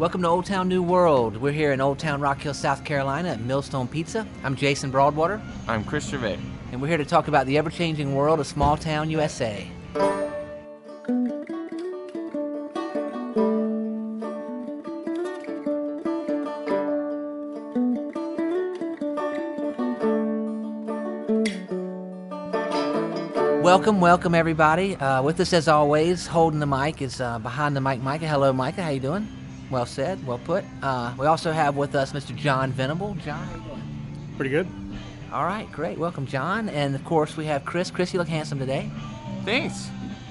Welcome to Old Town New World. We're here in Old Town Rock Hill, South Carolina at Millstone Pizza. I'm Jason Broadwater, I'm Chris Gervais. and we're here to talk about the ever changing world of small town USA. Welcome, welcome everybody. Uh, with us as always, holding the mic is uh, behind the mic, Micah. Hello, Micah. How you doing? Well said, well put. Uh, we also have with us Mr. John Venable. John, how you doing? Pretty good. All right, great. Welcome, John. And of course, we have Chris. Chris, you look handsome today. Thanks.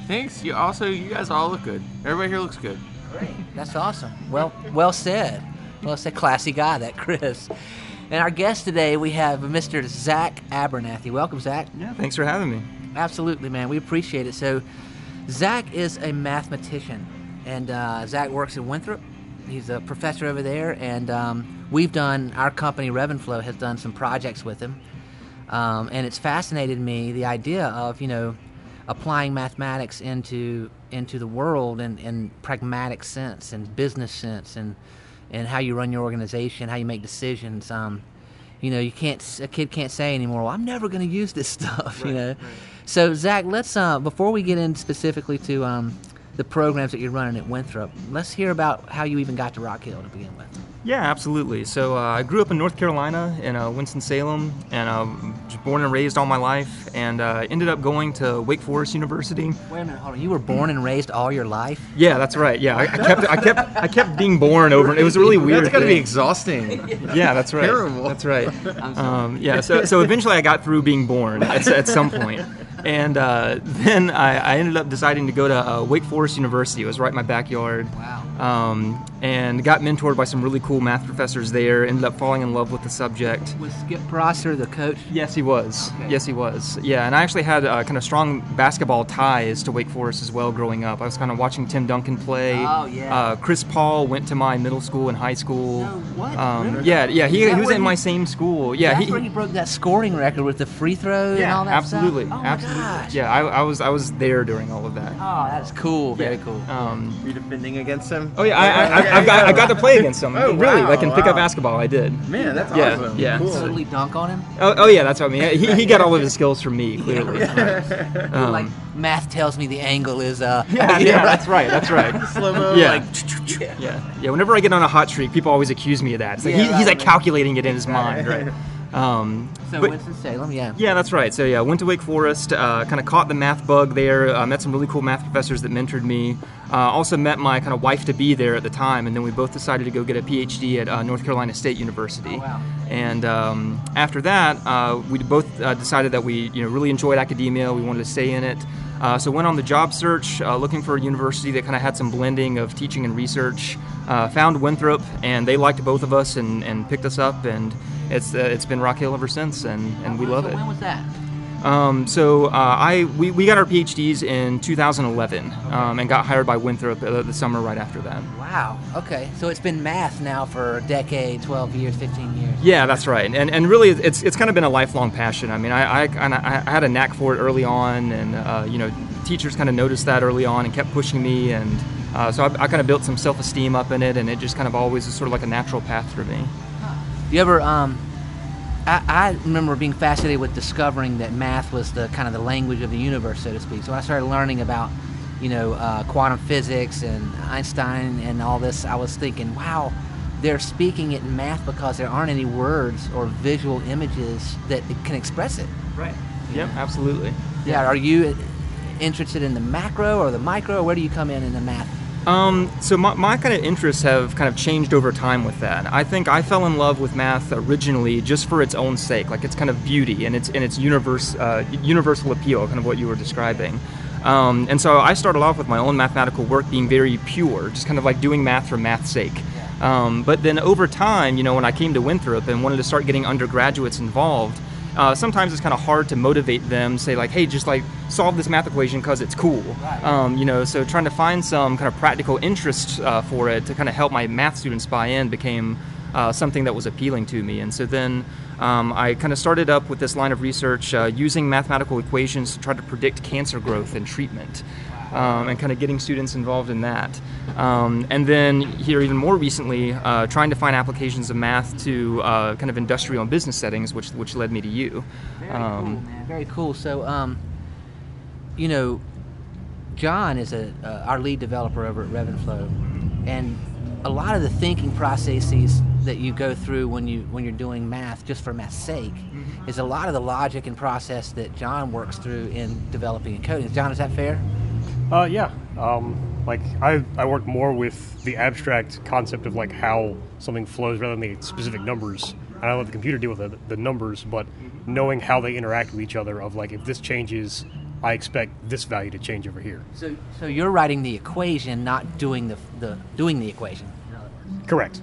Thanks. You also, you guys all look good. Everybody here looks good. Great. That's awesome. Well, well said. Well said. Classy guy, that Chris. And our guest today, we have Mr. Zach Abernathy. Welcome, Zach. Yeah, thanks for having me. Absolutely, man. We appreciate it. So, Zach is a mathematician, and uh, Zach works at Winthrop. He's a professor over there, and um, we've done our company Revenflow has done some projects with him, um, and it's fascinated me the idea of you know applying mathematics into into the world in, in pragmatic sense and business sense and and how you run your organization, how you make decisions. Um, you know, you can't a kid can't say anymore. Well, I'm never going to use this stuff. you know. So Zach, let's uh, before we get in specifically to um, the programs that you're running at Winthrop, let's hear about how you even got to Rock Hill to begin with. Yeah, absolutely. So uh, I grew up in North Carolina in uh, Winston Salem, and uh, was born and raised all my life, and uh, ended up going to Wake Forest University. Wait a minute, hold on. You were born and raised all your life? Yeah, that's right. Yeah, I, I kept I kept I kept being born over. It was really weird. That's got to be exhausting. Yeah, that's right. Terrible. That's right. Um, yeah, so, so eventually I got through being born at, at some point. And uh, then I, I ended up deciding to go to uh, Wake Forest University. It was right in my backyard. Wow. Um, and got mentored by some really cool math professors there. Ended up falling in love with the subject. Was Skip Prosser the coach? Yes, he was. Okay. Yes, he was. Yeah, and I actually had uh, kind of strong basketball ties to Wake Forest as well growing up. I was kind of watching Tim Duncan play. Oh, yeah. Uh, Chris Paul went to my middle school and high school. No, what? Um, Really? yeah, yeah. He, he was in you- my same school. Yeah, That's he, where you broke that scoring record with the free throw and all that absolutely, stuff? Oh, my absolutely. gosh. Yeah, I, I was I was there during all of that. Oh, that's cool. Very cool. Um, Were you defending against him? oh yeah, I, I, I, I've got I got to play against him. Oh, really, wow, like in pickup wow. basketball, I did. Man, that's Yeah, awesome. yeah. Cool. Totally dunk on him. Oh, oh yeah, that's what I mean. He, he got all of his skills from me, clearly. Um, like math tells me the angle is uh yeah, yeah, that's right, that's right. Slow-mo, Yeah. like, Yeah, yeah. Whenever I get on a hot streak, people always accuse me of that. It's like Yeah, he, he's like calculating it in his mind, right? Um, so but- Winston Salem, yeah. yeah, that's right. So yeah, went to Wake Forest, uh, kind of caught the math bug there. Uh, met some really cool math professors that mentored me. Uh, also met my kind of wife to be there at the time, and then we both decided to go get a PhD at uh, North Carolina State University. Oh, wow. And um, after that, uh, we both uh, decided that we you know really enjoyed academia. We wanted to stay in it. Uh, so went on the job search, uh, looking for a university that kind of had some blending of teaching and research. Uh, found Winthrop, and they liked both of us and, and picked us up, and it's uh, it's been Rock Hill ever since, and, and we love so it. When was that? Um, so uh, I we, we got our PhDs in 2011 um, and got hired by Winthrop uh, the summer right after that. Wow. Okay. So it's been math now for a decade, 12 years, 15 years. Yeah, that's right. And and really, it's it's kind of been a lifelong passion. I mean, I I, I had a knack for it early on, and uh, you know, teachers kind of noticed that early on and kept pushing me, and uh, so I, I kind of built some self-esteem up in it, and it just kind of always is sort of like a natural path for me. You ever um I, I remember being fascinated with discovering that math was the kind of the language of the universe, so to speak. So I started learning about, you know, uh, quantum physics and Einstein and all this, I was thinking, wow, they're speaking it in math because there aren't any words or visual images that can express it. Right. Yep. Absolutely. Yeah. Are you interested in the macro or the micro? Or where do you come in in the math? Um, so my, my kind of interests have kind of changed over time with that. I think I fell in love with math originally just for its own sake, like its kind of beauty and its and its universe, uh, universal appeal, kind of what you were describing. Um, and so I started off with my own mathematical work being very pure, just kind of like doing math for math's sake. Um, but then over time, you know, when I came to Winthrop and wanted to start getting undergraduates involved, uh, sometimes it's kind of hard to motivate them. Say like, hey, just like solve this math equation because it's cool. Um, you know, so trying to find some kind of practical interest uh, for it to kind of help my math students buy in became uh, something that was appealing to me. And so then um, I kind of started up with this line of research uh, using mathematical equations to try to predict cancer growth and treatment. Um, and kind of getting students involved in that. Um, and then here, even more recently, uh, trying to find applications of math to uh, kind of industrial and business settings, which which led me to you. Very cool, man. Very cool. So, um, you know, John is a uh, our lead developer over at Revenflow, and a lot of the thinking processes that you go through when you when you're doing math just for math's sake is a lot of the logic and process that John works through in developing and coding. John, is that fair? Uh, yeah. Um, like I, I work more with the abstract concept of like how something flows rather than the specific numbers. I don't let the computer deal with the, the numbers, but knowing how they interact with each other. Of like if this changes, I expect this value to change over here. So, so you're writing the equation, not doing the the doing the equation. in other words. Correct.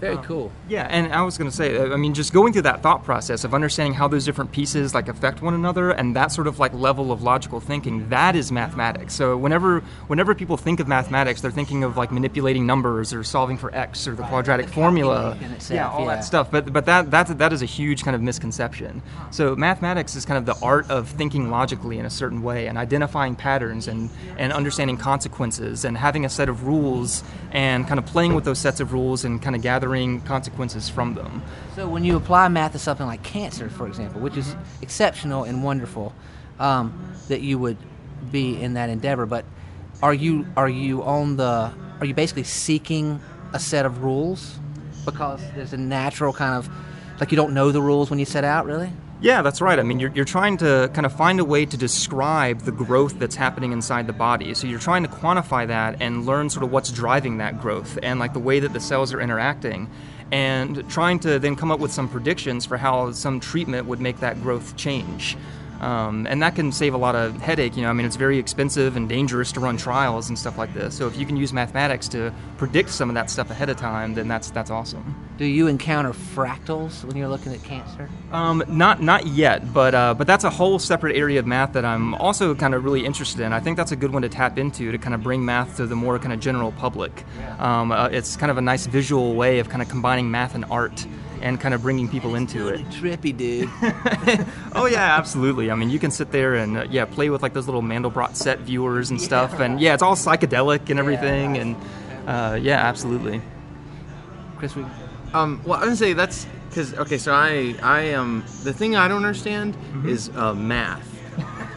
Very cool. Yeah, and I was going to say, uh, I mean, just going through that thought process of understanding how those different pieces like affect one another, and that sort of like level of logical thinking, that is mathematics. So whenever whenever people think of mathematics, they're thinking of like manipulating numbers or solving for x or the quadratic the formula, itself, yeah, all yeah. that stuff. But but that that's that is a huge kind of misconception. So mathematics is kind of the art of thinking logically in a certain way and identifying patterns and and understanding consequences and having a set of rules and kind of playing with those sets of rules and kind of gathering consequences from them. So when you apply math to something like cancer, for example, which is exceptional and wonderful, um, that you would be in that endeavor. But are you are you on the are you basically seeking a set of rules because there's a natural kind of like you don't know the rules when you set out, really? Yeah, that's right. I mean, you're, you're trying to kind of find a way to describe the growth that's happening inside the body. So you're trying to quantify that and learn sort of what's driving that growth and like the way that the cells are interacting. And trying to then come up with some predictions for how some treatment would make that growth change. Um, and that can save a lot of headache. You know, I mean, it's very expensive and dangerous to run trials and stuff like this. So if you can use mathematics to predict some of that stuff ahead of time, then that's that's awesome. Do you encounter fractals when you're looking at cancer? Um, not not yet, but uh, but that's a whole separate area of math that I'm also kind of really interested in. I think that's a good one to tap into to kind of bring math to the more kind of general public. Um, uh, it's kind of a nice visual way of kind of combining math and art and kind of bringing people into it. Trippy, dude. oh yeah, absolutely. I mean, you can sit there and uh, yeah, play with like those little Mandelbrot set viewers and stuff, and yeah, it's all psychedelic and everything, and uh, yeah, absolutely. Chris, we, Um, well, I would say that's because okay. So I I am the thing I don't understand is uh, math.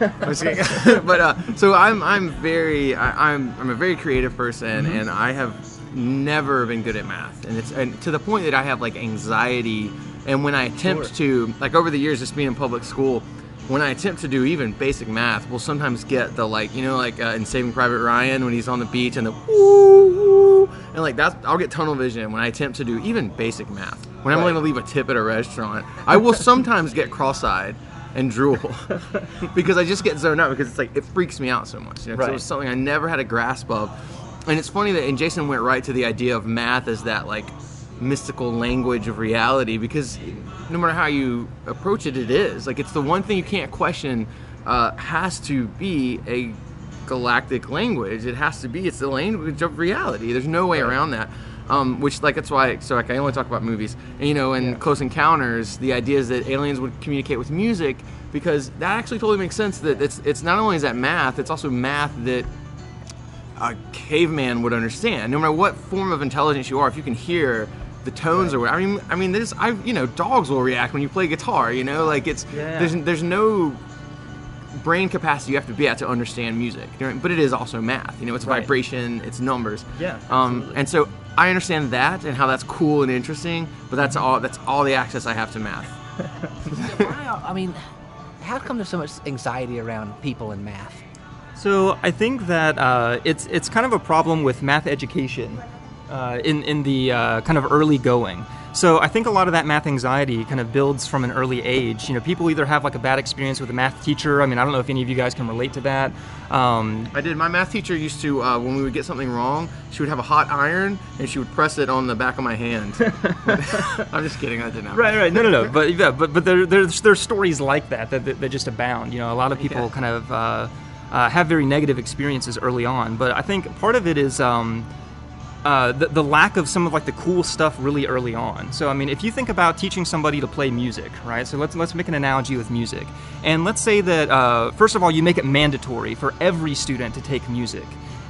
I'm but uh, so I'm I'm very I, I'm I'm a very creative person, and I have never been good at math, and it's and to the point that I have like anxiety, and when I attempt to like over the years, just being in public school. When I attempt to do even basic math, we'll sometimes get the like, you know, like uh, in Saving Private Ryan when he's on the beach and the woo woo, and like that's I'll get tunnel vision when I attempt to do even basic math. When I'm Right. going to leave a tip at a restaurant, I will sometimes get cross-eyed and drool because I just get zoned out because it's like it freaks me out so much. You know, Right. it was something I never had a grasp of, and it's funny that and Jason went right to the idea of math as that like mystical language of reality because no matter how you approach it, it is like it's the one thing you can't question. Uh, has to be a galactic language. It has to be. It's the language of reality. There's no way around that. Um, which like that's why so like I only talk about movies. And you know, in Close Encounters, the idea is that aliens would communicate with music because that actually totally makes sense. That it's it's not only is that math, it's also math that a caveman would understand. No matter what form of intelligence you are, if you can hear the tones or what, I mean, I mean, there's, I, you know, dogs will react when you play guitar. You know, like it's Yeah. there's there's no brain capacity you have to be at to understand music. You know, but it is also math. You know, it's Right. vibration, it's numbers. Yeah, Um, and so I understand that and how that's cool and interesting. But that's all. That's all the access I have to math. why, I mean, how come there's so much anxiety around people in math? So I think that uh, it's it's kind of a problem with math education uh, in in the uh, kind of early going. So I think a lot of that math anxiety kind of builds from an early age. You know, people either have like a bad experience with a math teacher. I mean, I don't know if any of you guys can relate to that. Um, I did. My math teacher used to, uh, when we would get something wrong, she would have a hot iron and she would press it on the back of my hand. I'm just kidding. I didn't happen. Right, right. No, no, no. But yeah, but but there, there's there's stories like that that, that, that just abound. You know, a lot of people Yeah. kind of uh, uh, have very negative experiences early on. But I think part of it is. Um, uh, the, the lack of some of like the cool stuff really early on. So I mean, if you think about teaching somebody to play music, right? So let's let's make an analogy with music, and let's say that uh, first of all, you make it mandatory for every student to take music.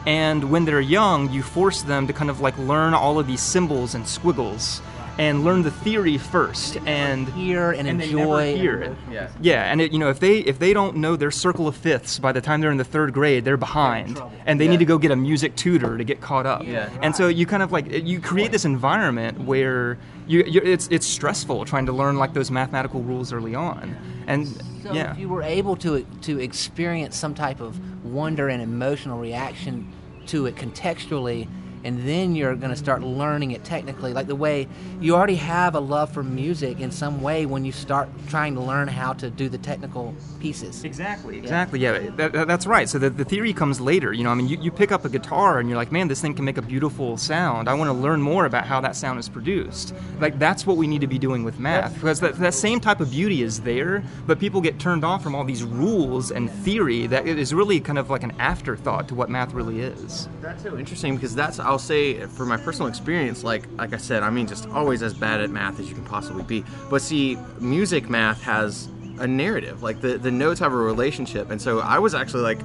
And when they're young, you force them to kind of like learn all of these symbols and squiggles and learn the theory first and Hear and, and they enjoy. never hear it. Yeah. Yeah, and it, you know if they if they don't know their circle of fifths by the time they're in the third grade, they're behind, and they Yeah. need to go get a music tutor to get caught up. Yeah. And so you kind of like you create this environment where you, you it's it's stressful trying to learn like those mathematical rules early on, and So yeah. if you were able to to experience some type of wonder and emotional reaction to it contextually, and then you're going to start learning it technically, like the way you already have a love for music in some way when you start trying to learn how to do the technical pieces. Exactly, exactly. Yeah, that, that- that's right. So the, the theory comes later. You know, I mean, you, you pick up a guitar and you're like, man, this thing can make a beautiful sound. I want to learn more about how that sound is produced. Like, that's what we need to be doing with math. Because that, that same type of beauty is there, but people get turned off from all these rules and theory that it is really kind of like an afterthought to what math really is. That's so interesting because that's I'll say for my personal experience, like like I said, I mean just always as bad at math as you can possibly be. But see, music math has a narrative. Like the, the notes have a relationship. And so I was actually like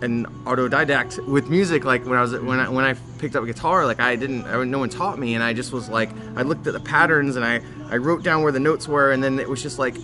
an autodidact with music like when I was when I when I picked up guitar like I didn't I, no one taught me and I just was like I looked at the patterns and I I wrote down where the notes were and then it was just like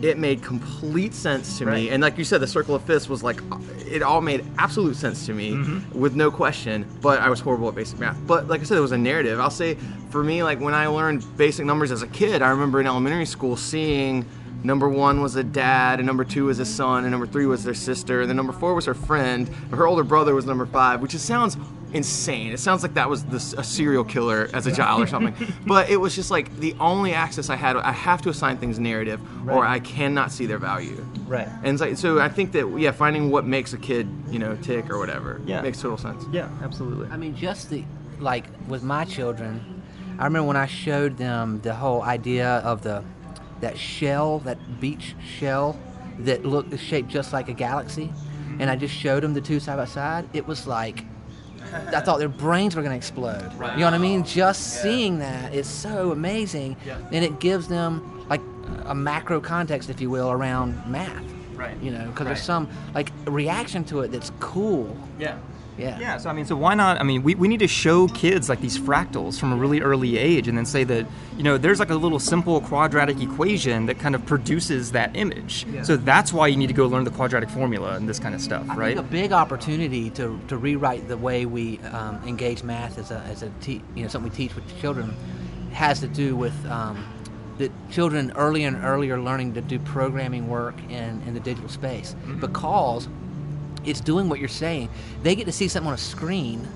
it made complete sense to me and like you said the circle of fifths was like it all made absolute sense to me Mm-hmm. with no question but I was horrible at basic math but like I said it was a narrative I'll say for me like when I learned basic numbers as a kid I remember in elementary school seeing Number one was a dad, and number two was a son, and number three was their sister, and then number four was her friend. Her older brother was number five, which just sounds insane. It sounds like that was this, a serial killer as a child or something. but it was just like the only access I had. I have to assign things narrative, or I cannot see their value. Right. And so, so I think that yeah, finding what makes a kid you know tick or whatever Yeah. makes total sense. Yeah, absolutely. I mean, just the like with my children, I remember when I showed them the whole idea of the that shell, that beach shell that looked shaped just like a galaxy, and I just showed them the two side by side. It was like I thought their brains were going to explode. You know what I mean? Just seeing that is so amazing, and it gives them like a macro context, if you will, around math. Right. You know, because Right. there's some like reaction to it that's cool. Yeah. Yeah. Yeah, so I mean, so why not? I mean, we, we need to show kids like these fractals from a really early age and then say that, you know, there's like a little simple quadratic equation that kind of produces that image. So that's why you need to go learn the quadratic formula and this kind of stuff, I right? think a big opportunity to, to rewrite the way we um, engage math as a, as a te- you know something we teach with children has to do with um, the children earlier and earlier learning to do programming work in, in the digital space because it's doing what you're saying. They get to see something on a screen,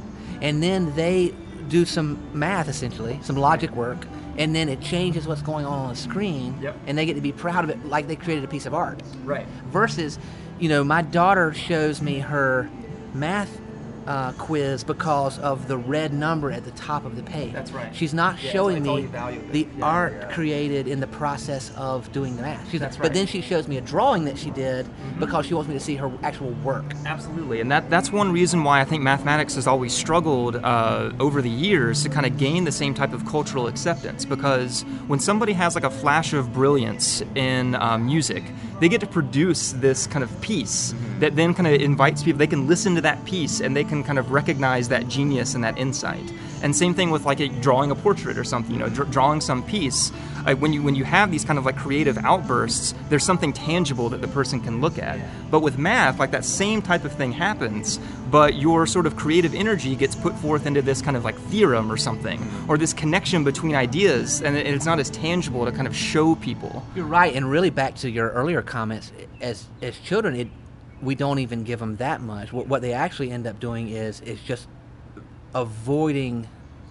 and then they do some math essentially, some logic work, and then it changes what's going on on the screen, Yep. and they get to be proud of it like they created a piece of art Right. versus you know my daughter shows me her math uh, quiz because of the red number at the top of the page That's right. she's not Yeah, showing it's me you value it. the Yeah, art yeah, created in the process of doing the math She's- That's but then she shows me a drawing that she did because she wants me to see her actual work Absolutely, and that, that's one reason why I think mathematics has always struggled uh, over the years to kind of gain the same type of cultural acceptance. Because when somebody has like a flash of brilliance in uh, music, they get to produce this kind of piece that then kind of invites people. They can listen to that piece and they can kind of recognize that genius and that insight. And same thing with like a, drawing a portrait or something. You know, dr- drawing some piece. Like when you when you have these kind of like creative outbursts, there's something tangible that the person can look at. But with math, like that same type of thing happens, but your sort of creative energy gets put forth into this kind of like theorem or something, or this connection between ideas, and it's not as tangible to kind of show people. you're right and really back to your earlier comments as as children it we don't even give them that much. What, what they actually end up doing is is just avoiding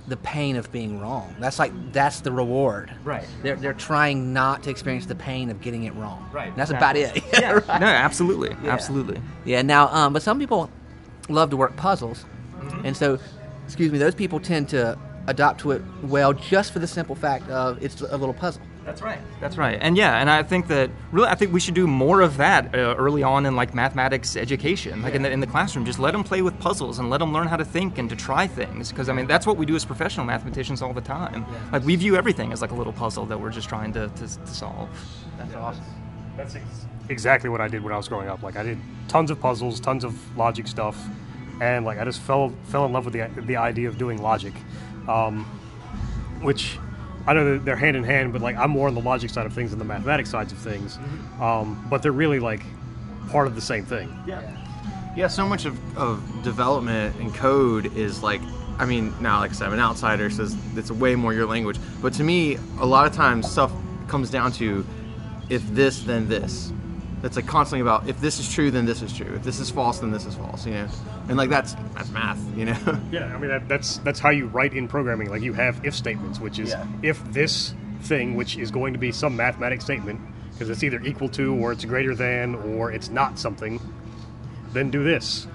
the pain of being wrong. That's like that's the reward. Right. they're, they're trying not to experience the pain of getting it wrong. Right, that's exactly. about it. Yeah, Right. no, absolutely, absolutely. yeah now um, but some people love to work puzzles. And so excuse me those people tend to adopt to it well just for the simple fact of it's a little puzzle That's right. That's right. And yeah, and I think that really, I think we should do more of that uh, early on in like mathematics education, like in the in the classroom. Just let them play with puzzles and let them learn how to think and to try things. Because I mean, that's what we do as professional mathematicians all the time. Like we view everything as like a little puzzle that we're just trying to, to, to solve. That's awesome. That's ex- exactly what I did when I was growing up. Like I did tons of puzzles, tons of logic stuff, and like I just fell fell in love with the the idea of doing logic, um, which I know that they're hand in hand, but like I'm more on the logic side of things than the mathematics sides of things. Um, but they're really like part of the same thing. Yeah, so much of, of development and code is like, I mean, now like I said, I'm an outsider, so it's, it's way more your language. But to me, a lot of times stuff comes down to if this, then this. It's like constantly about if this is true, then this is true. If this is false, then this is false. You know, and like that's that's math. You know. Yeah, I mean that, that's that's how you write in programming. Like you have if statements, which is Yeah. if this thing, which is going to be some mathematic statement, because it's either equal to, or it's greater than, or it's not something, then do this.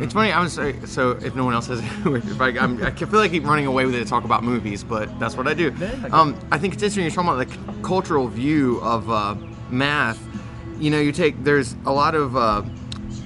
It's funny. I was uh, so if no one else has, if I, I'm, I feel like I keep running away with it to talk about movies, but that's what I do. Um, I think it's interesting you're talking about the c- cultural view of uh, math. You know, you take there's a lot of uh,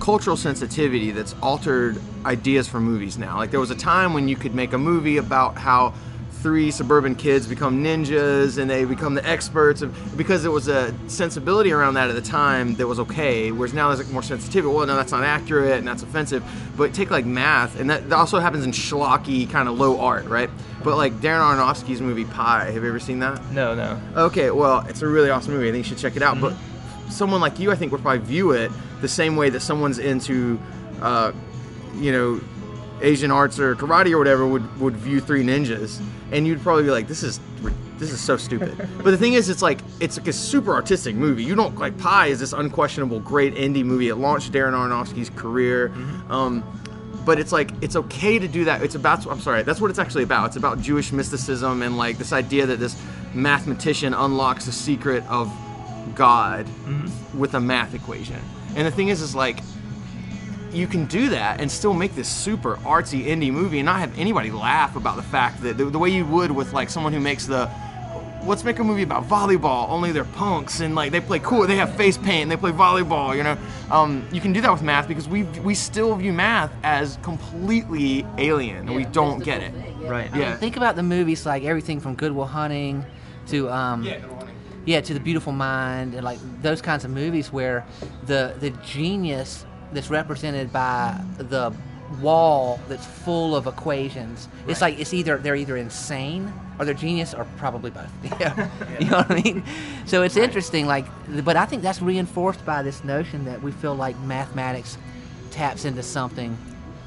cultural sensitivity that's altered ideas for movies now. Like there was a time when you could make a movie about how three suburban kids become ninjas and they become the experts of, because there was a sensibility around that at the time that was okay whereas now there's like more sensitivity well no that's not accurate and that's offensive but take like math and that, that also happens in schlocky kind of low art right but like darren aronofsky's movie pi have you ever seen that No, no. Okay, well, it's a really awesome movie. I think you should check it out. But Mm-hmm. someone like you, I think, would probably view it the same way that someone's into, uh, you know, Asian arts or karate or whatever would, would view Three Ninjas, and you'd probably be like, "This is this is so stupid." but the thing is, it's like it's like a super artistic movie. You don't like Pi is this unquestionable great indie movie. It launched Darren Aronofsky's career. Um, but it's like it's okay to do that. It's about I'm sorry, that's what it's actually about. It's about Jewish mysticism and like this idea that this mathematician unlocks the secret of God with a math equation. And the thing is, is like you can do that and still make this super artsy indie movie and not have anybody laugh about the fact that the, the way you would with like someone who makes the let's make a movie about volleyball only they're punks and like they play cool they have face paint and they play volleyball you know? Um, you can do that with math because we we still view math as completely alien. And we don't get it. Right. I mean, Yeah. think about the movies like everything from Good Will Hunting to um, yeah, to The Beautiful Mind and like those kinds of movies where the the genius that's represented by the wall that's full of equations. It's like it's either they're either insane or they're genius or probably both. Yeah. you know what I mean? So it's interesting like but I think that's reinforced by this notion that we feel like mathematics taps into something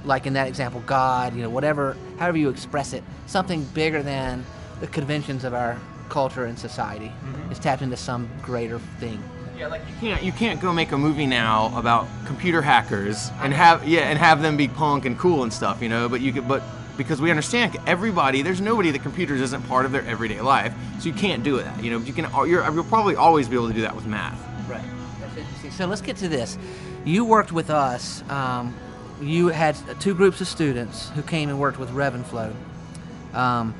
like in that example God, you know, whatever however you express it, something bigger than the conventions of our culture and society. Mm-hmm. It's tapped into some greater thing. Yeah, like you can't you can't go make a movie now about computer hackers and have yeah and have them be punk and cool and stuff, you know. But you could but because we understand everybody, there's nobody that computers isn't part of their everyday life, so you can't do that. You know, you can you're, you'll probably always be able to do that with math. Right. That's interesting. So let's get to this. You worked with us. Um, you had two groups of students who came and worked with Revenflow, um,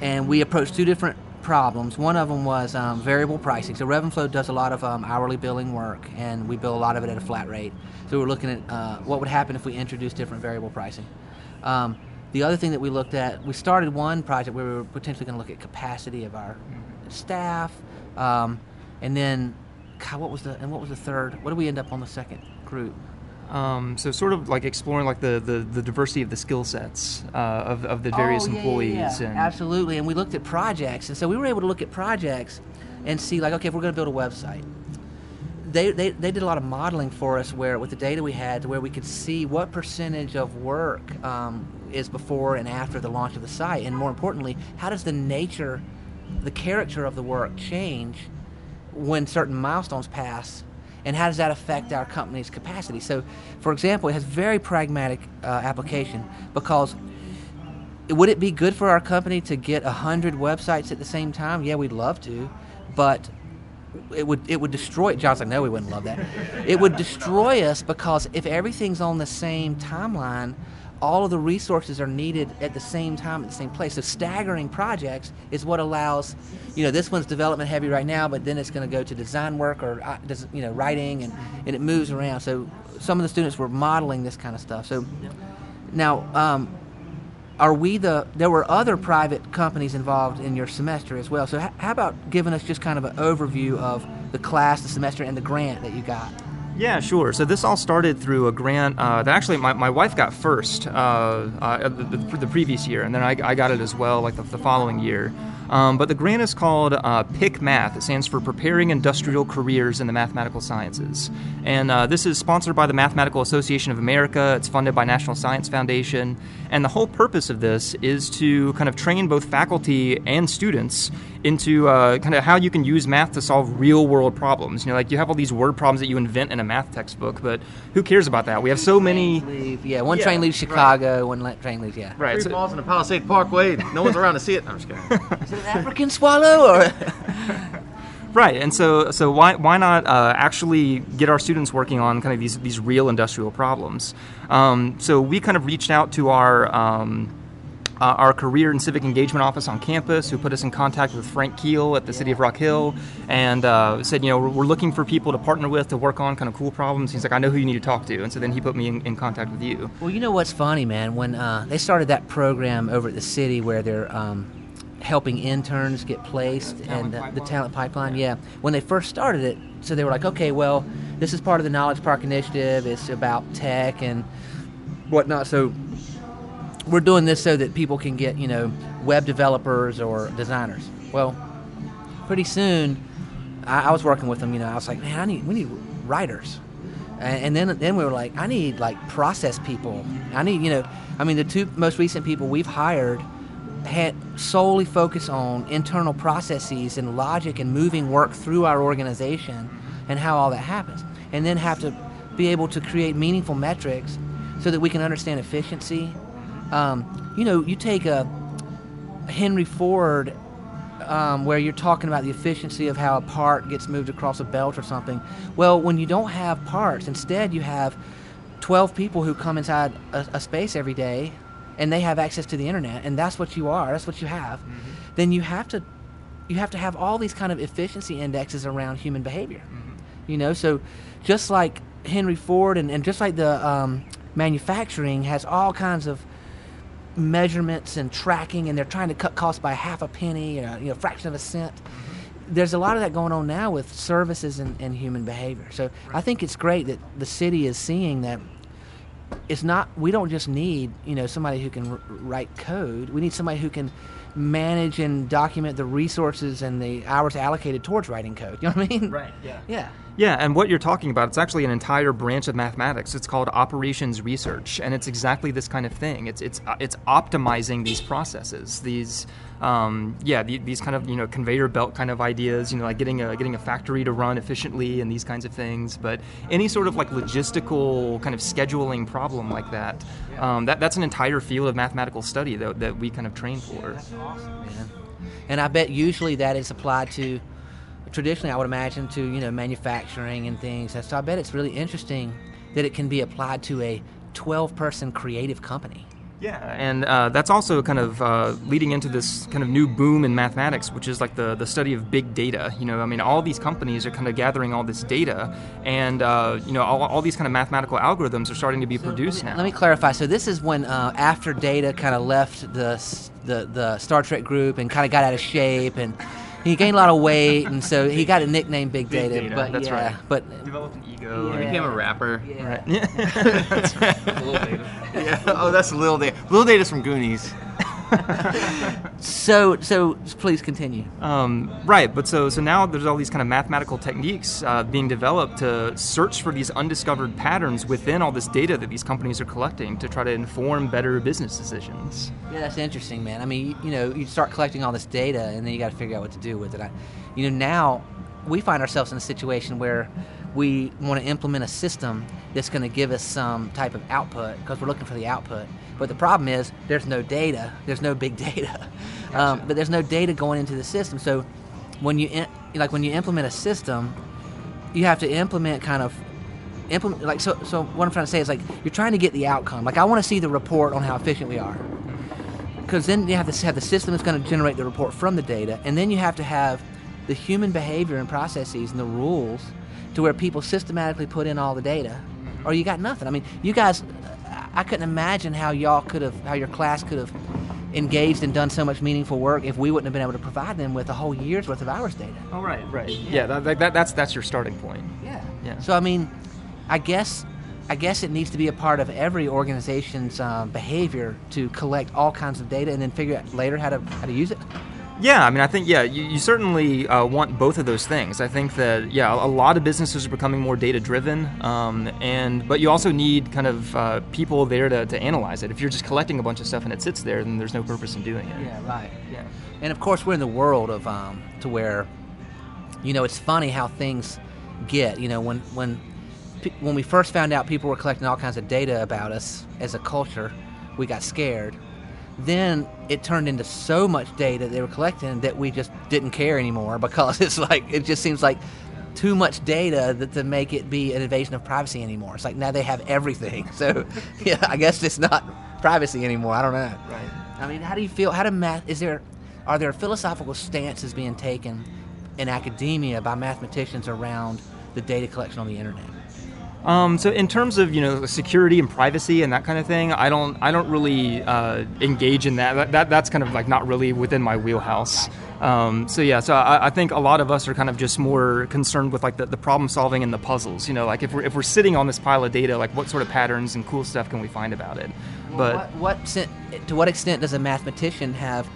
and we approached two different problems. One of them was um, variable pricing. So Revenflow does a lot of um, hourly billing work, and we bill a lot of it at a flat rate. So we were looking at uh, what would happen if we introduced different variable pricing. Um, the other thing that we looked at, we started one project where we were potentially going to look at capacity of our staff, um, and then, God, what was the and what was the third? What did we end up on the second group? Um, so sort of like exploring like the, the, the diversity of the skill sets uh, of, of the various Oh, yeah, yeah, employees yeah. and absolutely. And we looked at projects. And so we were able to look at projects and see like okay if we're going to build a website they, they, they did a lot of modeling for us where with the data we had to where we could see what percentage of work um, is before and after the launch of the site. And more importantly how does the nature the character of the work change when certain milestones pass and how does that affect our company's capacity so for example it has very pragmatic uh, application because would it be good for our company to get a hundred websites at the same time? Yeah, we'd love to, but it would it would destroy. John's like, no, we wouldn't love that. It would destroy us because if everything's on the same timeline, all of the resources are needed at the same time at the same place. So staggering projects is what allows, you know, this one's development heavy right now, but then it's going to go to design work or uh, you know writing, and, and it moves around. So some of the students were modeling this kind of stuff. So now, um, are we the? There were other private companies involved in your semester as well. So how about giving us just kind of an overview of the class, the semester, and the grant that you got? Yeah, sure. So this all started through a grant uh, that actually my, my wife got first uh, uh, the, the, the previous year, and then I, I got it as well, like the, the following year. Um, but the grant is called uh, PIC Math. It stands for Preparing Industrial Careers in the Mathematical Sciences. And uh, this is sponsored by the Mathematical Association of America. It's funded by National Science Foundation. And the whole purpose of this is to kind of train both faculty and students into uh, kind of how you can use math to solve real world problems. You know, like you have all these word problems that you invent in a math textbook, but who cares about that? We have so many. Leave, yeah. One Yeah, train leaves right. Chicago, one train leaves, yeah. Right. Three so- balls in the Palisade Parkway. No one's around to see it. No, I'm just kidding. Is an African swallow or? Right, and so so why why not uh, actually get our students working on kind of these these real industrial problems? Um, so we kind of reached out to our. Um, uh, our career and civic engagement office on campus, who put us in contact with Frank Keel at the City of Rock Hill, and uh, said, you know, we're, we're looking for people to partner with to work on kind of cool problems. He's like, I know who you need to talk to, and so then he put me in, in contact with you. Well, you know what's funny, man? When uh, they started that program over at the city where they're um, helping interns get placed and uh, the talent pipeline, yeah. When they first started it, so they were like, okay, well, this is part of the Knowledge Park initiative. It's about tech and whatnot. So we're doing this so that people can get, you know, web developers or designers. Well, pretty soon, I, I was working with them. You know, I was like, man, I need we need writers, and, and then then we were like, I need like process people. I need, you know, I mean, the two most recent people we've hired had solely focus on internal processes and logic and moving work through our organization and how all that happens, and then have to be able to create meaningful metrics so that we can understand efficiency. Um, you know, you take a Henry Ford um, where you're talking about the efficiency of how a part gets moved across a belt or something. Well, when you don't have parts, instead you have 12 people who come inside a, a space every day and they have access to the internet and that's what you are, that's what you have. Mm-hmm. Then you have to you have to have all these kind of efficiency indexes around human behavior. Mm-hmm. You know, so just like Henry Ford and, and just like the um, manufacturing has all kinds of measurements and tracking, and they're trying to cut costs by half a penny, or, you know, fraction of a cent. Mm-hmm. There's a lot of that going on now with services and, and human behavior. So I think it's great that the city is seeing that it's not. We don't just need you know somebody who can r- write code. We need somebody who can manage and document the resources and the hours allocated towards writing code. You know what I mean? right Yeah. Yeah. Yeah, and what you're talking about, it's actually an entire branch of mathematics. It's called operations research, and it's exactly this kind of thing. It's it's uh, it's optimizing these processes, these um, yeah, the, these kind of you know conveyor belt kind of ideas. You know, like getting a getting a factory to run efficiently and these kinds of things. But any sort of like logistical kind of scheduling problem like that, um, that that's an entire field of mathematical study that that we kind of train for. awesome, man. And I bet usually that is applied to, traditionally, I would imagine to you know manufacturing and things. So I bet it's really interesting that it can be applied to a 12-person creative company. Yeah, and uh, that's also kind of uh, leading into this kind of new boom in mathematics, which is like the, the study of big data. You know, I mean, all these companies are kind of gathering all this data, and uh, you know, all, all these kind of mathematical algorithms are starting to be produced now. Let me clarify. So this is when uh, after Data kind of left the, the the Star Trek group and kind of got out of shape and. He gained a lot of weight, and so he got a nickname Big, Big Data. Data, But that's yeah, right. but developed an ego. Yeah. Became a rapper. yeah. Right. Yeah. Oh, that's Lil Data. Lil Data's from Goonies. So so please continue. Um, right, but so so now there's all these kind of mathematical techniques uh, being developed to search for these undiscovered patterns within all this data that these companies are collecting to try to inform better business decisions. Yeah, that's interesting, man. I mean, you, know, you start collecting all this data, and then you got to figure out what to do with it. I, you know, now we find ourselves in a situation where we want to implement a system that's going to give us some type of output because we're looking for the output. But the problem is there's no data. There's no big data. Um, but there's no data going into the system. So when you in, like when you implement a system, you have to implement kind of implement like so so what i'm trying to say is like you're trying to get the outcome like i want to see the report on how efficient we are because then you have to have the system that's going to generate the report from the data and then you have to have the human behavior and processes and the rules to where people systematically put in all the data or you got nothing i mean you guys i couldn't imagine how y'all could have how your class could have engaged and done so much meaningful work if we wouldn't have been able to provide them with a whole year's worth of hours data Oh, right, right. Yeah, that, that, that's that's your starting point. yeah. Yeah. So I mean, I guess I guess it needs to be a part of every organization's um, behavior to collect all kinds of data and then figure out later how to how to use it. Yeah, I mean, I think yeah, you, you certainly uh, want both of those things. I think that yeah, a lot of businesses are becoming more data driven, um, and but you also need kind of uh, people there to, to analyze it. If you're just collecting a bunch of stuff and it sits there, then there's no purpose in doing it. Yeah. Right. Yeah. And of course, we're in the world of um, to where, you know, it's funny how things get. You know, when when when we first found out people were collecting all kinds of data about us as a culture, we got scared. Then it turned into so much data they were collecting that we just didn't care anymore because it's like it just seems like too much data that to make it be an invasion of privacy anymore. It's like now they have everything. So yeah, I guess it's not privacy anymore. I don't know. Right. I mean, how do you feel? How do math? Is there, are there philosophical stances being taken in academia by mathematicians around the data collection on the internet? Um, so in terms of you know security and privacy and that kind of thing, I don't I don't really uh, engage in that. that. That that's kind of like not really within my wheelhouse. Um, so yeah, so I, I think a lot of us are kind of just more concerned with like the, the problem solving and the puzzles. You know, like if we're if we're sitting on this pile of data, like what sort of patterns and cool stuff can we find about it? But what, what to what extent does a mathematician have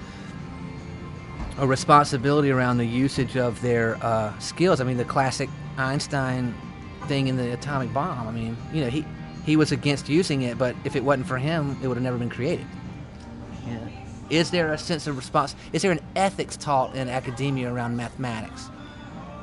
a responsibility around the usage of their uh, skills? I mean, the classic Einstein thing in the atomic bomb. I mean, you know, he he was against using it, but if it wasn't for him, it would have never been created. Yeah. Is there a sense of response? Is there an ethics taught in academia around mathematics?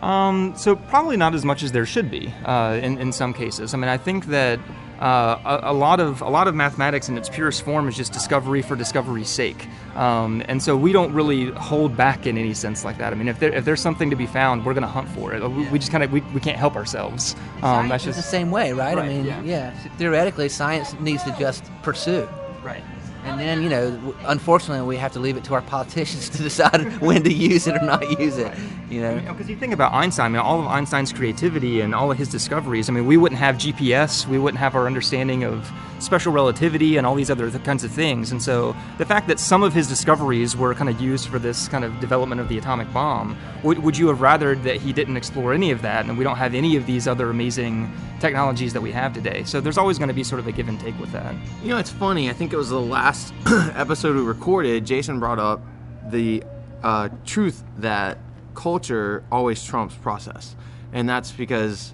Um, so probably not as much as there should be uh, in, in some cases. I mean, I think that uh, a, a lot of a lot of mathematics in its purest form is just discovery for discovery's sake, um, and so we don't really hold back in any sense like that. I mean, if, there, if there's something to be found, we're going to hunt for it. We, we just kind of we, we can't help ourselves. Um, that's just the same way, right? I mean, yeah. yeah. Theoretically, science needs to just pursue. right. And then, you know, unfortunately, we have to leave it to our politicians to decide when to use it or not use it. You know, Because you think about Einstein, I mean, all of Einstein's creativity and all of his discoveries. I mean, we wouldn't have GPS, we wouldn't have our understanding of special relativity and all these other th- kinds of things. And so, the fact that some of his discoveries were kind of used for this kind of development of the atomic bomb, would, would you have rathered that he didn't explore any of that, and we don't have any of these other amazing technologies that we have today? So, there's always going to be sort of a give and take with that. You know, it's funny. I think it was the last episode we recorded. Jason brought up the uh, truth that culture always trumps process, and that's because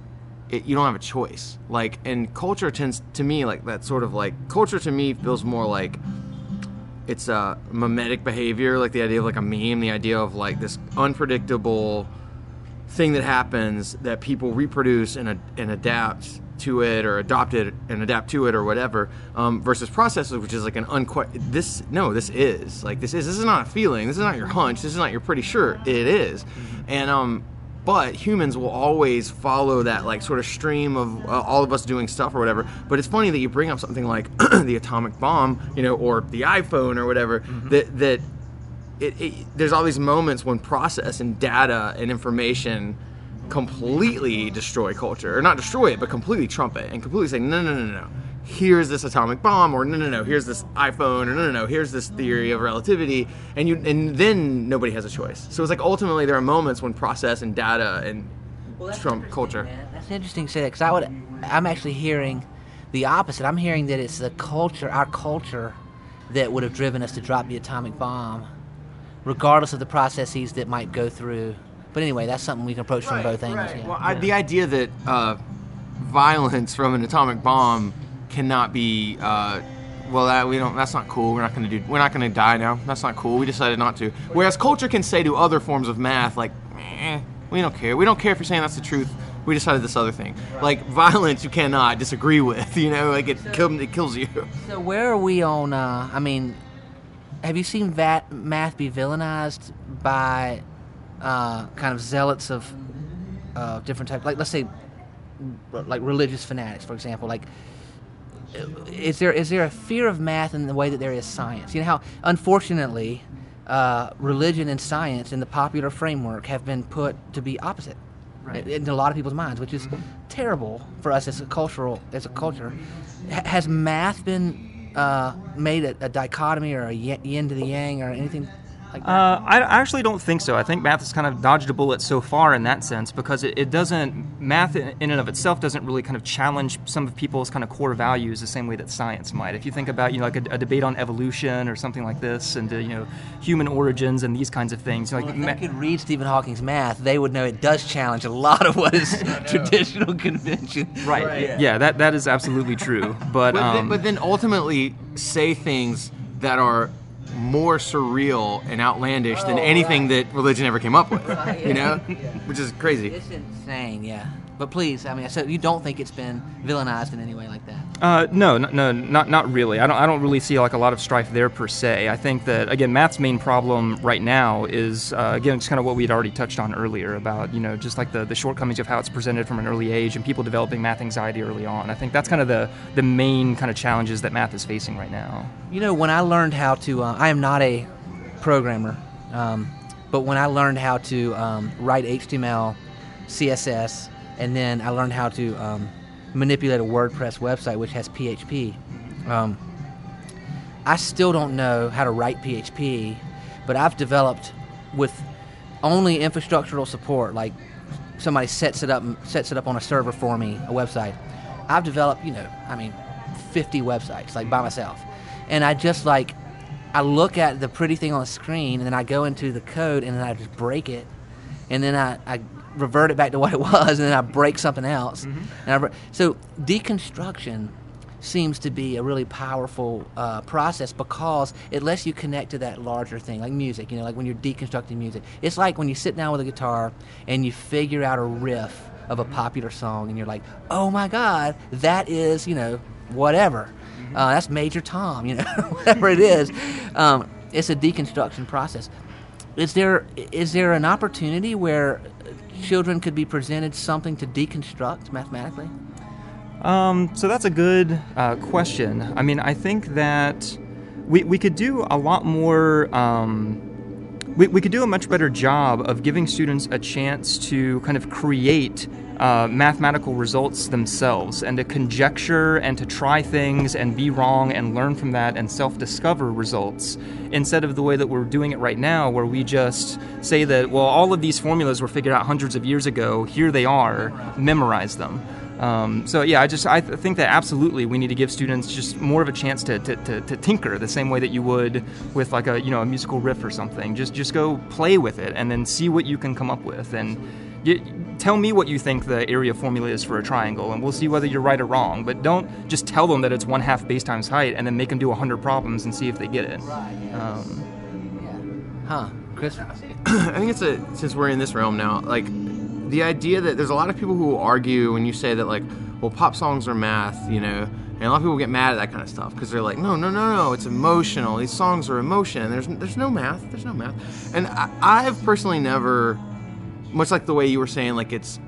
it, you don't have a choice. Like, and culture tends to me like that sort of like culture to me feels more like it's a mimetic behavior, like the idea of like a meme, the idea of like this unpredictable thing that happens that people reproduce and, ad- and adapt to it or adopt it and adapt to it or whatever um, versus processes which is like an unque this no this is. Like this is this is not a feeling. This is not your hunch. This is not your pretty sure. It is. and um but humans will always follow that like sort of stream of uh, all of us doing stuff or whatever. But it's funny that you bring up something like the atomic bomb you know or the iphone or whatever that that it, it, there's all these moments when process and data and information completely destroy culture, or not destroy it, but completely trump it and completely say, no no, no, no, no, here's this atomic bomb, or no, no, no, here's this iPhone, or no, no, no, here's this theory of relativity, and you, and then nobody has a choice. So it's like ultimately there are moments when process and data and trump culture. Man, that's interesting to say that because I would, I'm actually hearing the opposite. I'm hearing that it's the culture, our culture, that would have driven us to drop the atomic bomb, regardless of the processes that might go through. But anyway, that's something we can approach from both angles. Yeah. Well, I, the idea that uh, violence from an atomic bomb cannot be. Uh, well, that we don't. That's not cool. We're not going to do. We're not going to die now. That's not cool. We decided not to. Whereas culture can say to other forms of math, like, eh, we don't care. We don't care if you're saying that's the truth. We decided this other thing. Like violence, you cannot disagree with. You know, like it, kill, it kills you. So where are we on? Uh, I mean, have you seen that math be villainized by uh, kind of zealots of uh, different types? Like, let's say like religious fanatics, for example, like is there is there a fear of math in the way that there is science? You know how unfortunately uh, religion and science in the popular framework have been put to be opposite Right. in, a lot of people's minds, which is terrible for us as a cultural as a culture. H- has math been uh, made a, a dichotomy or a yin to the yang or anything like that? Uh, I I actually don't think so. I think math has kind of dodged a bullet so far in that sense because it, it doesn't math in in and of itself doesn't really kind of challenge some of people's kind of core values the same way that science might. If you think about you know like a, a debate on evolution or something like this and uh, you know human origins and these kinds of things, like Well, if ma- they could read Stephen Hawking's math, they would know it does challenge a lot of what is traditional convention. right, yeah. yeah. that that is absolutely true. But, But, then, um, but then ultimately say things that are more surreal and outlandish than anything that religion ever came up with. You know, which is crazy. It's insane, yeah. But please, I mean, so you don't think it's been villainized in any way like that? Uh, no, no, no, not not really. I don't. I don't really see like a lot of strife there per se. I think that again, math's main problem right now is uh, again it's kind of what we had already touched on earlier about you know just like the, the shortcomings of how it's presented from an early age and people developing math anxiety early on. I think that's kind of the the main kind of challenges that math is facing right now. You know, when I learned how to, uh, I am not a programmer, um, but when I learned how to um, write HTML, CSS, and then I learned how to um, manipulate a WordPress website which has PHP. Um, I still don't know how to write PHP, but I've developed with only infrastructural support, like somebody sets it up sets it up on a server for me, a website. I've developed, you know, I mean, 50 websites like by myself, and I just like I look at the pretty thing on the screen, and then I go into the code, and then I just break it, and then I, I revert it back to what it was, and then I break something else. And I, so deconstruction seems to be a really powerful uh, process because it lets you connect to that larger thing, like music. You know, like when you're deconstructing music, it's like when you sit down with a guitar and you figure out a riff of a popular song, and you're like, "Oh my God, that is you know whatever." Uh, that's Major Tom, you know, whatever it is. Um, it's a deconstruction process. Is there is there an opportunity where children could be presented something to deconstruct mathematically? Um, so that's a good uh, question. I mean, I think that we, we could do a lot more. Um, we, we could do a much better job of giving students a chance to kind of create uh, mathematical results themselves and to conjecture and to try things and be wrong and learn from that and self discover results instead of the way that we're doing it right now, where we just say that, well, all of these formulas were figured out hundreds of years ago, here they are, memorize them. Um, so yeah, I just I th- think that absolutely we need to give students just more of a chance to, to, to, to tinker the same way that you would with like a you know a musical riff or something. Just just go play with it and then see what you can come up with and y- tell me what you think the area formula is for a triangle and we'll see whether you're right or wrong. But don't just tell them that it's one half base times height and then make them do hundred problems and see if they get it. Um, Huh, Chris? I think it's a since we're in this realm now, like the idea that there's a lot of people who will argue when you say that like, well, pop songs are math, you know, and a lot of people get mad at that kind of stuff because they're like, no, no, no, no, it's emotional. These songs are emotion. There's there's no math. There's no math. And I, I've personally never, much like the way you were saying, like it's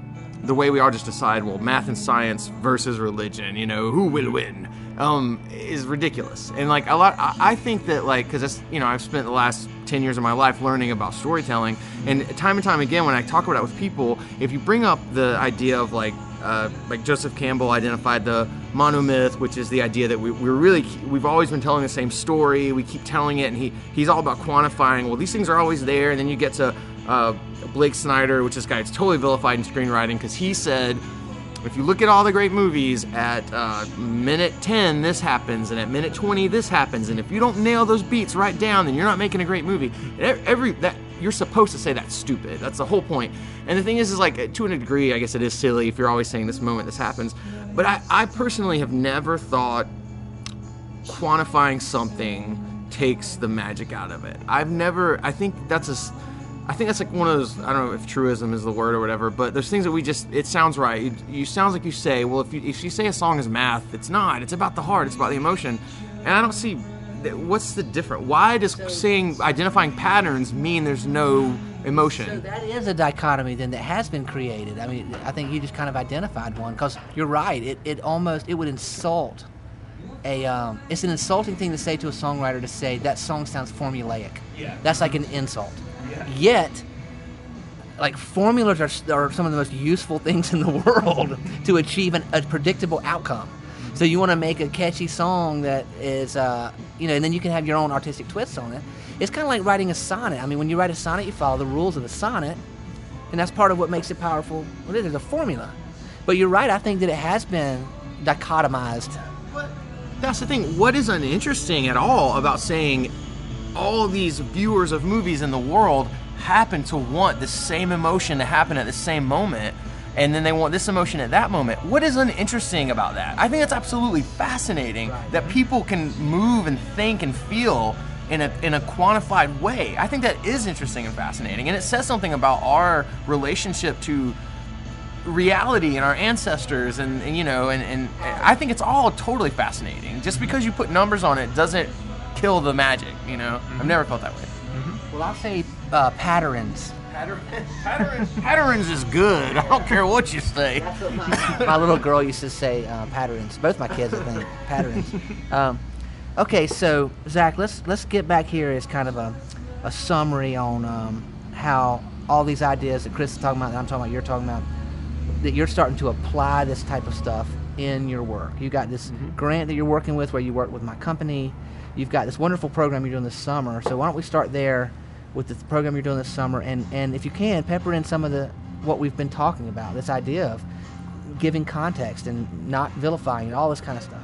the way we all just decide, well, math and science versus religion, you know, who will win, um, is ridiculous. And like a lot, I, I think that like, because that's, you know, I've spent the last 10 years of my life learning about storytelling. And time and time again, when I talk about it with people, if you bring up the idea of like, uh, like Joseph Campbell identified the monomyth, which is the idea that we, we're really we've always been telling the same story. We keep telling it, and he he's all about quantifying. Well, these things are always there, and then you get to uh, Blake Snyder, which this guy is totally vilified in screenwriting because he said if you look at all the great movies, at uh, minute 10, this happens, and at minute 20, this happens, and if you don't nail those beats right down, then you're not making a great movie. Every that you're supposed to say that's stupid. That's the whole point. And the thing is, is like to a degree, I guess it is silly if you're always saying this moment this happens. But I, I personally have never thought quantifying something takes the magic out of it. I've never. I think that's a. s- I think that's like one of those. I don't know if truism is the word or whatever, but there's things that we just. It sounds right. You, you sounds like you say, well, if you if you say a song is math, it's not. It's about the heart. It's about the emotion, and I don't see. What's the difference? Why does saying identifying patterns mean there's no emotion. So that is a dichotomy then that has been created. I mean, I think you just kind of identified one because you're right. It, it almost it would insult a. Um, it's an insulting thing to say to a songwriter to say that song sounds formulaic. Yeah. That's like an insult. Yeah. Yet, like formulas are, are some of the most useful things in the world to achieve an, a predictable outcome. So you want to make a catchy song that is, uh, you know, and then you can have your own artistic twists on it. It's kind of like writing a sonnet. I mean, when you write a sonnet, you follow the rules of the sonnet, and that's part of what makes it powerful. Well, it? A formula. But you're right. I think that it has been dichotomized. But that's the thing. What is uninteresting at all about saying all these viewers of movies in the world happen to want the same emotion to happen at the same moment, and then they want this emotion at that moment? What is uninteresting about that? I think it's absolutely fascinating that people can move and think and feel in a, in a quantified way. I think that is interesting and fascinating, and it says something about our relationship to reality and our ancestors and, and you know and, and i think it's all totally fascinating just mm-hmm. because you put numbers on it doesn't kill the magic you know i've never felt that way Well, I'll say uh, patterns. patterns patterns is good i don't care what you say my little girl used to say uh, patterns. Both my kids, I think, patterns. Um, okay, so Zach, let's let's get back here as kind of a, a summary on um, how all these ideas that Chris is talking about, that I'm talking about, you're talking about, that you're starting to apply this type of stuff in your work. You got this grant that you're working with, where you work with my company. You've got this wonderful program you're doing this summer. So why don't we start there with the program you're doing this summer, and and if you can, pepper in some of the what we've been talking about. This idea of giving context and not vilifying and all this kind of stuff.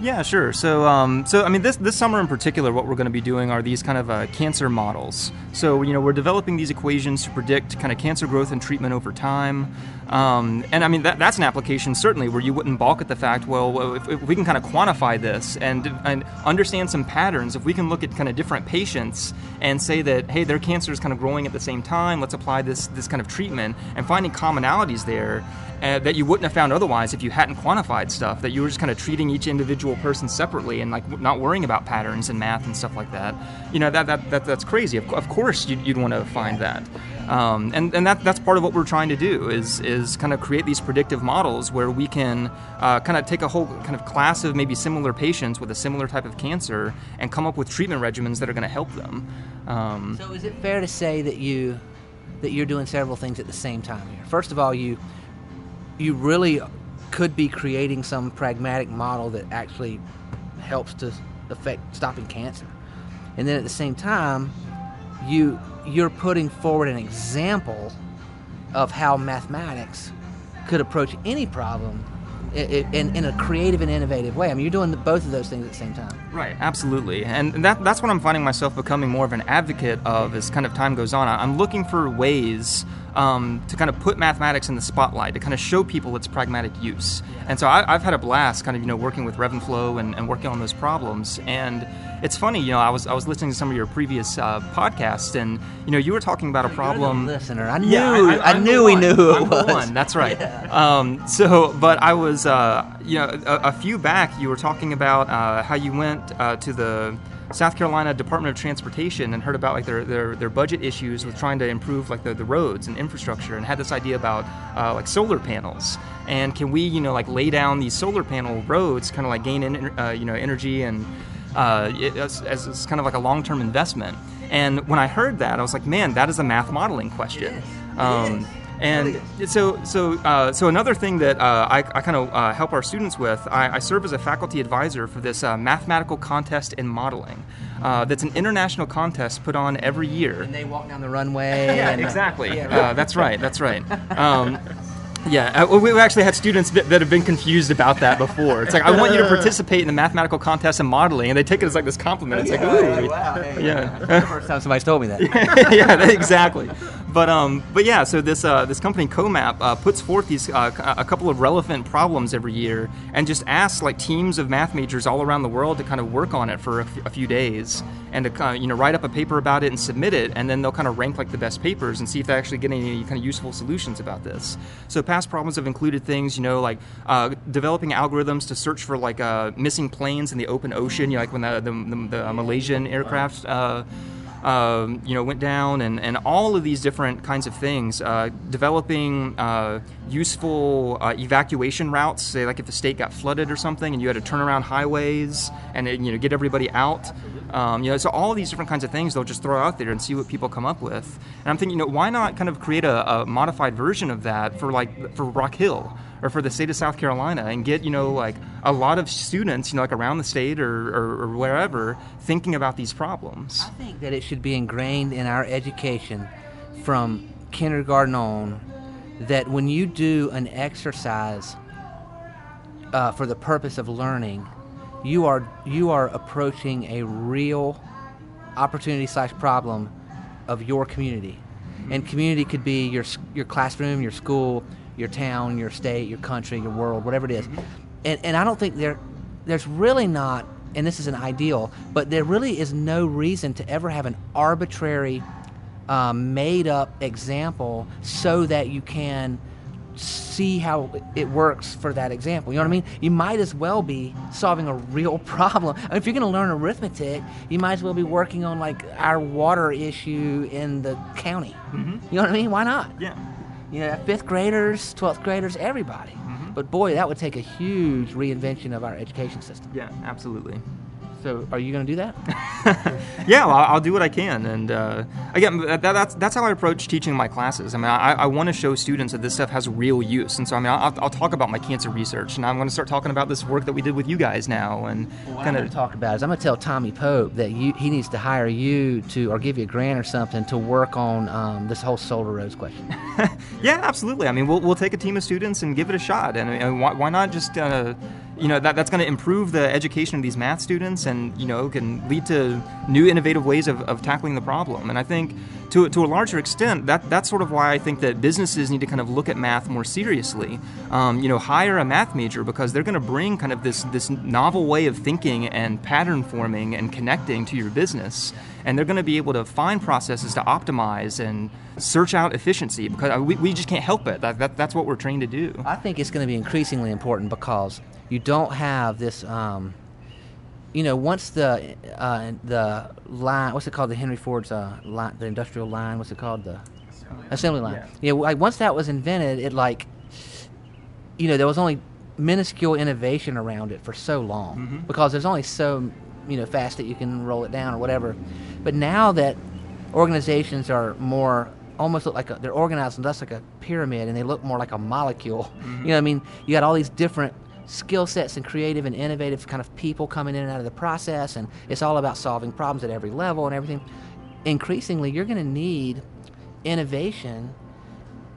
Yeah, sure. So, um, so I mean, this this summer in particular, what we're going to be doing are these kind of uh, cancer models. So, you know, we're developing these equations to predict kind of cancer growth and treatment over time. Um, and I mean, that, that's an application certainly where you wouldn't balk at the fact, well, if, if we can kind of quantify this and and understand some patterns, if we can look at kind of different patients and say that, hey, their cancer is kind of growing at the same time, let's apply this this kind of treatment and finding commonalities there uh, that you wouldn't have found otherwise if you hadn't quantified stuff. That you were just kind of treating each individual person separately and like not worrying about patterns and math and stuff like that. You know that, that, that that's crazy. Of, of course, you'd, you'd want to find that. Um, and and that, that's part of what we're trying to do is is kind of create these predictive models where we can uh, kind of take a whole kind of class of maybe similar patients with a similar type of cancer and come up with treatment regimens that are going to help them. Um, So is it fair to say that you that you're doing several things at the same time here? First of all, you you really could be creating some pragmatic model that actually helps to affect stopping cancer. And then at the same time, you you're putting forward an example of how mathematics could approach any problem i- i- in, in a creative and innovative way. I mean, you're doing both of those things at the same time. Right, absolutely, and that, that's what I'm finding myself becoming more of an advocate of as kind of time goes on. I'm looking for ways um, to kind of put mathematics in the spotlight, to kind of show people its pragmatic use. And so I, I've had a blast, kind of you know working with Revenflow and, Flow and working on those problems. And it's funny, you know, I was I was listening to some of your previous uh, podcasts, and you know you were talking about a problem. Listener. I knew. Yeah, I, I'm knew we knew who I'm the was. one, That's right. Um, so, but I was, uh, you know, a, a few back, you were talking about uh, how you went uh, to the South Carolina Department of Transportation and heard about like their, their, their budget issues with trying to improve like the, the roads and infrastructure, and had this idea about uh, like solar panels. And can we, you know, like lay down these solar panel roads, kind of like gain, en- uh, you know, energy and uh, it, as, as, kind of like a long-term investment. And when I heard that, I was like, man, that is a math modeling question. Um, and so, so, uh, so another thing that uh, I, I kind of uh, help our students with, I, I serve as a faculty advisor for this uh, mathematical contest in modeling. Uh, that's an international contest put on every year. And they walk down the runway. Yeah, and, uh, exactly. yeah, Uh, that's right. That's right. Um, yeah, we- we've actually had students that have been confused about that before. It's like I want you to participate in the mathematical contest in modeling, and they take it as like this compliment. It's like, ooh, wow. yeah. the first time somebody's told me that. yeah, exactly. But um, but yeah, so this uh, this company COMAP uh, puts forth these uh, a couple of relevant problems every year, and just asks like teams of math majors all around the world to kind of work on it for a, f- a few days, and to of, you know write up a paper about it and submit it, and then they'll kind of rank like the best papers and see if they actually get any kind of useful solutions about this. So past problems have included things, you know, like uh, developing algorithms to search for like uh, missing planes in the open ocean, you know, like when the the, the, the Malaysian aircraft. Uh, um, you know, went down, and, and all of these different kinds of things. Uh, developing uh, useful uh, evacuation routes, say like if the state got flooded or something, and you had to turn around highways and you know get everybody out. Um, you know, so all these different kinds of things they'll just throw out there and see what people come up with. And I'm thinking, you know, why not kind of create a, a modified version of that for like for Rock Hill? Or for the state of South Carolina and get, you know, like a lot of students, you know, like around the state or, or, or wherever thinking about these problems. I think that it should be ingrained in our education from kindergarten on that when you do an exercise uh, for the purpose of learning, you are you are approaching a real opportunity slash problem of your community, and community could be your your classroom, your school, your town, your state, your country, your world, whatever it is. And, and I don't think there, there's really not, and this is an ideal, but there really is no reason to ever have an arbitrary, um, made up example so that you can see how it works for that example. You know what I mean? You might as well be solving a real problem. I mean, if you're going to learn arithmetic, you might as well be working on like our water issue in the county. Mm-hmm. You know what I mean? Why not? Yeah. You know, fifth graders, twelfth graders, everybody. Mm-hmm. But boy, that would take a huge reinvention of our education system. Yeah, absolutely. So, are you going to do that? yeah, well, I'll do what I can, and uh, again, that, that's that's how I approach teaching my classes. I mean, I, I want to show students that this stuff has real use, and so I mean, I'll, I'll talk about my cancer research, and I'm going to start talking about this work that we did with you guys now, and Well, kind I'm of going to talk about is I'm going to tell Tommy Pope that you he needs to hire you to or give you a grant or something to work on um, this whole solar rose question. Yeah, absolutely. I mean, we'll, we'll take a team of students and give it a shot. And, and why, why not just, uh, you know, that, that's going to improve the education of these math students and, you know, can lead to new innovative ways of, of tackling the problem. And I think to, to a larger extent, that, that's sort of why I think that businesses need to kind of look at math more seriously. Um, you know, hire a math major because they're going to bring kind of this, this novel way of thinking and pattern forming and connecting to your business. And they're going to be able to find processes to optimize and search out efficiency because we, we just can't help it. That, that, that's what we're trained to do. I think it's going to be increasingly important because you don't have this. Um, you know, once the uh, the line, what's it called? The Henry Ford's uh, line, the industrial line. What's it called? The assembly line. Yeah. like once that was invented, it like, you know, there was only minuscule innovation around it for so long because there's only so you know fast that you can roll it down or whatever. But now that organizations are more almost look like a, they're organized less like a pyramid and they look more like a molecule. You know, what I mean, you got all these different skill sets and creative and innovative kind of people coming in and out of the process, and it's all about solving problems at every level and everything. Increasingly, you're going to need innovation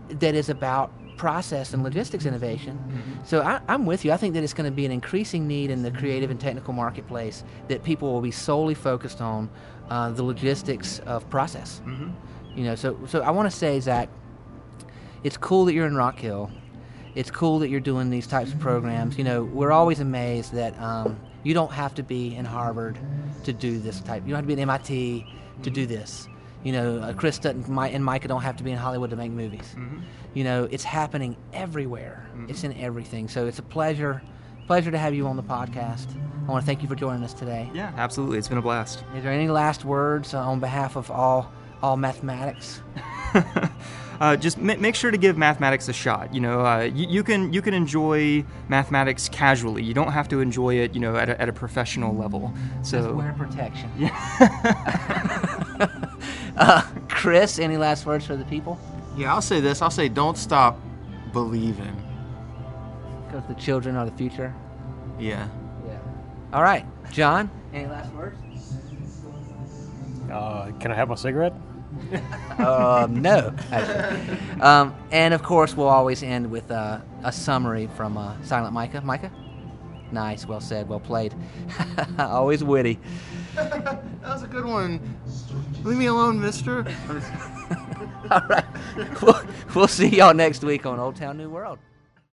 that is about process and logistics innovation. So I, I'm with you. I think that it's going to be an increasing need in the creative and technical marketplace that people will be solely focused on uh, the logistics of process. You know, so so I want to say, Zach, it's cool that you're in Rock Hill. It's cool that you're doing these types of programs. You know, we're always amazed that um, you don't have to be in Harvard to do this type. You don't have to be in MIT to do this. You know, uh, Chris doesn't, and Micah don't have to be in Hollywood to make movies. You know, it's happening everywhere. It's in everything. So it's a pleasure, pleasure to have you on the podcast. I want to thank you for joining us today. Yeah, absolutely. It's been a blast. Is there any last words uh, on behalf of all all mathematics? uh, just ma- make sure to give mathematics a shot. You know, uh, you, you can you can enjoy mathematics casually. You don't have to enjoy it, you know, at a, at a professional level. So Just So wear protection. uh, Chris, any last words for the people? Yeah, I'll say this. I'll say don't stop believing. Because the children are the future. Yeah. Yeah. All right, John. Any last words? Uh, can I have my cigarette? Um, no, actually. Um, and of course, we'll always end with uh, a summary from uh, Silent Micah. Micah? Nice, well said, well played. always witty. That was a good one. Leave me alone, mister. All right. We'll, we'll see y'all next week on Old Town New World.